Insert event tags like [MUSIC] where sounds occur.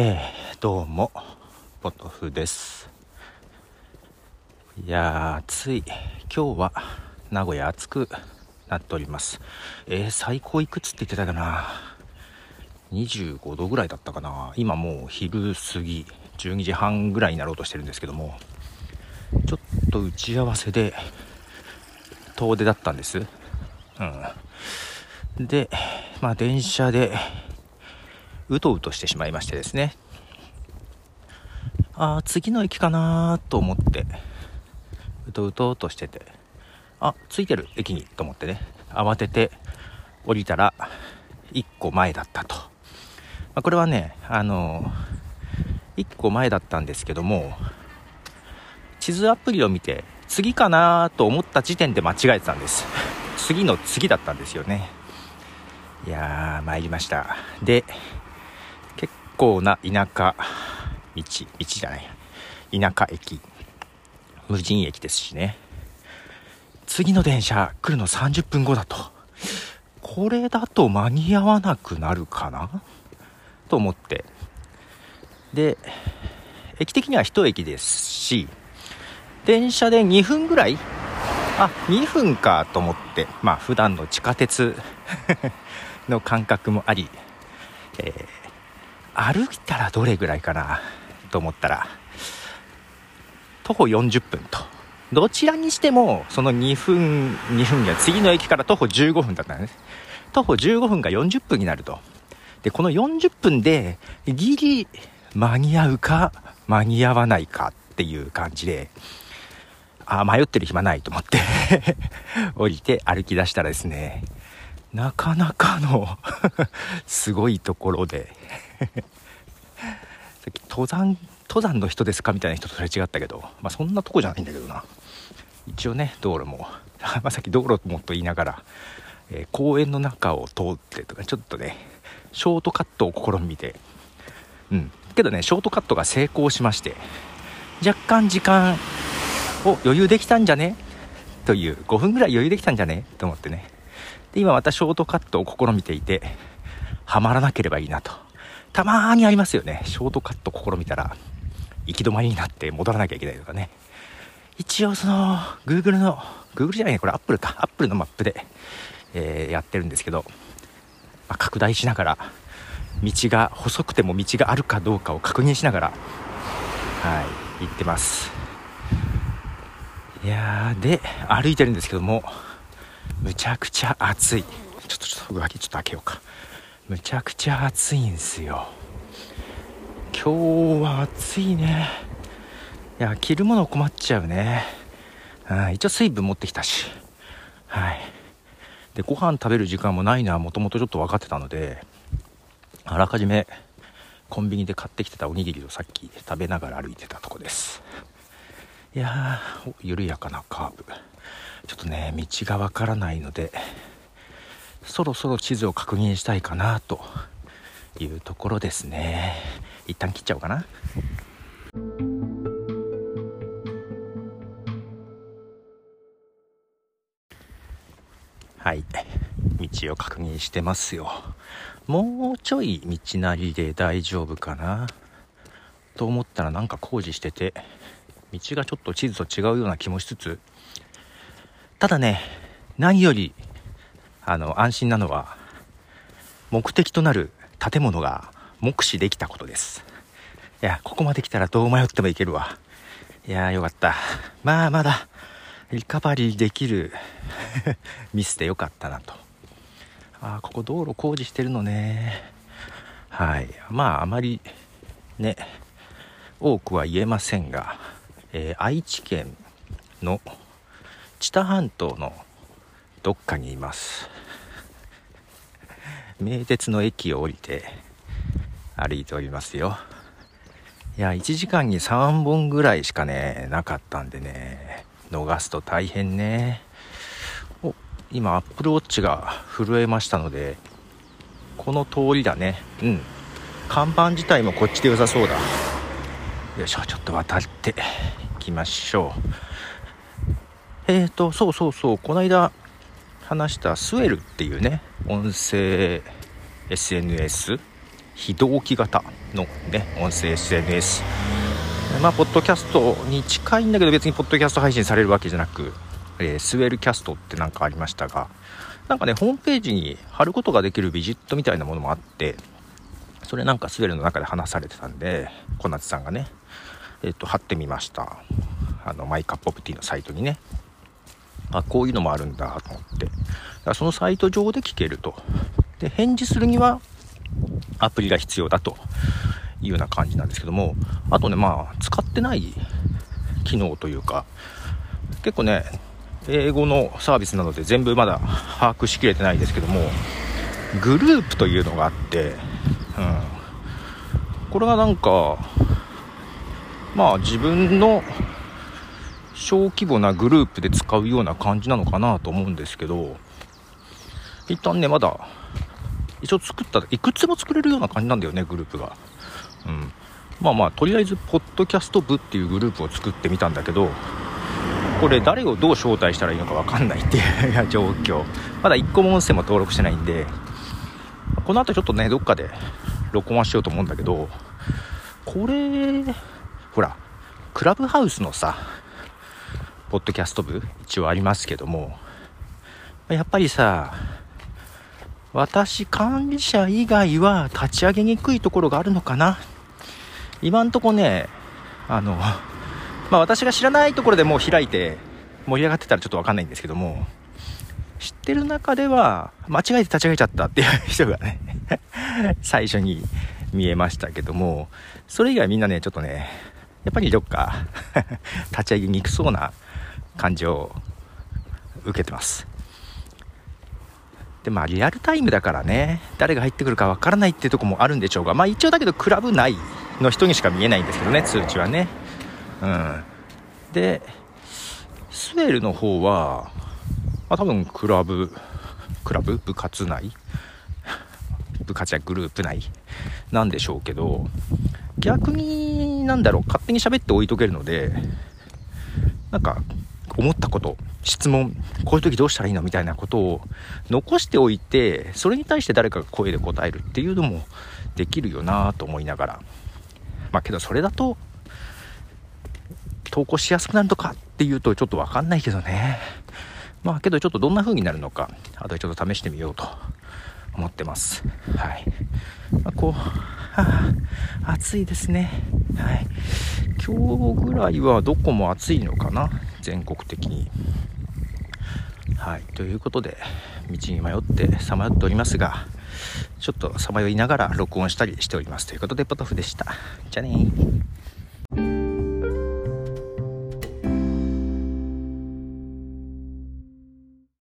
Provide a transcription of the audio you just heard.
えー、どうも、ポトフです。いやー、暑い。今日は名古屋暑くなっております。えー、最高いくつって言ってたかな。25度ぐらいだったかな。今もう昼過ぎ、12時半ぐらいになろうとしてるんですけども、ちょっと打ち合わせで遠出だったんです。うん。で、まあ電車でうとうとしてしまいましてですね。ああ、次の駅かなと思って、うとうととしてて、あ、着いてる駅にと思ってね、慌てて降りたら1個前だったと。まあ、これはね、あのー、1個前だったんですけども、地図アプリを見て、次かなと思った時点で間違えてたんです。次の次だったんですよね。いやー、参りました。で、構な田舎道、道じゃない、田舎駅、無人駅ですしね。次の電車来るの30分後だと。これだと間に合わなくなるかな？と思って。で、駅的には1駅ですし、電車で2分ぐらい？あ、2分かと思って、まあ普段の地下鉄 [LAUGHS] の感覚もあり、えー、歩いたらどれぐらいかなと思ったら、徒歩40分と。どちらにしても、その2分、2分や次の駅から徒歩15分だったんです。徒歩15分が40分になると。で、この40分で、ギリ間に合うか、間に合わないかっていう感じで、あ迷ってる暇ないと思って [LAUGHS] 降りて歩き出したらですね、なかなかの [LAUGHS] すごいところで [LAUGHS] 登山、登山の人ですかみたいな人とすれ違ったけど、まあそんなとこじゃないんだけどな。一応ね、道路も、[LAUGHS] まさっき道路もと言いながら、えー、公園の中を通ってとか、ちょっとね、ショートカットを試みて、うん。けどね、ショートカットが成功しまして、若干時間お余裕できたんじゃね？という5分ぐらい余裕できたんじゃね？と思ってね。で今またショートカットを試みていてはまらなければいいなと。たまーにありますよね。ショートカット試みたら行き止まりになって戻らなきゃいけないとかね。一応その Google の Google じゃないね。これ Apple か。Apple のマップで、えー、やってるんですけど、まあ、拡大しながら道が細くても道があるかどうかを確認しながらはい行ってます。いやーで歩いてるんですけどもむちゃくちゃ暑い。ちょっとちょっと上着ちょっと開けようか。むちゃくちゃ暑いんすよ。今日は暑いね。いや着るもの困っちゃうね。あ一応水分持ってきたし。はい。でご飯食べる時間もないのはもともとちょっと分かってたのであらかじめコンビニで買ってきてたおにぎりをさっき食べながら歩いてたとこです。いやー緩やかなカーブ。ちょっとね道がわからないのでそろそろ地図を確認したいかなというところですね。一旦切っちゃおうかな。はい。道を確認してますよ。もうちょい道なりで大丈夫かな。と思ったらなんか工事してて道がちょっと地図と違うような気もしつつ、ただね、何より、あの、安心なのは、目的となる建物が目視できたことです。いや、ここまで来たらどう迷ってもいけるわ。いやーよかった。まあ、まだ、リカバリーできるミスでよかったなと。ああ、ここ道路工事してるのね。はい。まあ、あまり、ね、多くは言えませんが、えー、愛知県の知多半島のどっかにいます。[LAUGHS] 名鉄の駅を降りて歩いておりますよ。いや1時間に3本ぐらいしかねなかったんでね逃すと大変ね。お今アップルウォッチが震えましたのでこの通りだね。うん。看板自体もこっちで良さそうだ。よいしょちょっと渡っていきましょう。えっ、ー、とそうそうそうこの間話したスウェルっていうね音声 SNS 非同期型のね音声 SNS まあポッドキャストに近いんだけど別にポッドキャスト配信されるわけじゃなく、えー、スウェルキャストって何かありましたがなんかねホームページに貼ることができるビジットみたいなものもあってそれなんかスウェルの中で話されてたんで小夏さんがねえっ、ー、と貼ってみました。あのマイカップオプティのサイトにね。あこういうのもあるんだと思って。そのサイト上で聞けると。で返事するにはアプリが必要だというような感じなんですけども。あとねまあ使ってない機能というか結構ね英語のサービスなので全部まだ把握しきれてないですけどもグループというのがあって、うん、これがなんかまあ自分の小規模なグループで使うような感じなのかなと思うんですけど一旦ねまだ一応作ったいくつも作れるような感じなんだよねグループが。うん。まあまあとりあえずポッドキャスト部っていうグループを作ってみたんだけどこれ誰をどう招待したらいいのか分かんないっていう [LAUGHS] 状況。まだ1個も音声も登録してないんでこの後ちょっとねどっかで録音はしようと思うんだけどこれほらクラブハウスのさポッドキャスト部一応ありますけども。やっぱりさ私管理者以外は立ち上げにくいところがあるのかな。今んとこねあのまあ私が知らないところでもう開いて盛り上がってたらちょっとわかんないんですけども。知ってる中では間違えて立ち上げちゃったっていう人がね [LAUGHS] 最初に見えましたけども。それ以外みんなねちょっとねやっぱりどっか立ち上げにくそうな感じを受けてます。でまあリアルタイムだからね誰が入ってくるかわからないっていうとこもあるんでしょうがまあ一応だけどクラブ内の人にしか見えないんですけどね通知はね。うん。でスウェルの方は、まあ、多分クラブクラブ？部活内？部活やグループ内？なんでしょうけど逆になんだろう勝手に喋って置いとけるのでなんか思ったこと質問こういう時どうしたらいいのみたいなことを残しておいてそれに対して誰かが声で答えるっていうのもできるよなと思いながら。まあけどそれだと投稿しやすくなるのかっていうとちょっと分かんないけどね。まあけどちょっとどんな風になるのかあとでちょっと試してみようと思ってます。はい、まあ、こう、はあ、暑いですね。はい。今日ぐらいはどこも暑いのかな？全国的に。はい。ということで道に迷ってさまよっておりますがちょっとさまよいながら録音したりしております。ということでポトフでした。じゃあね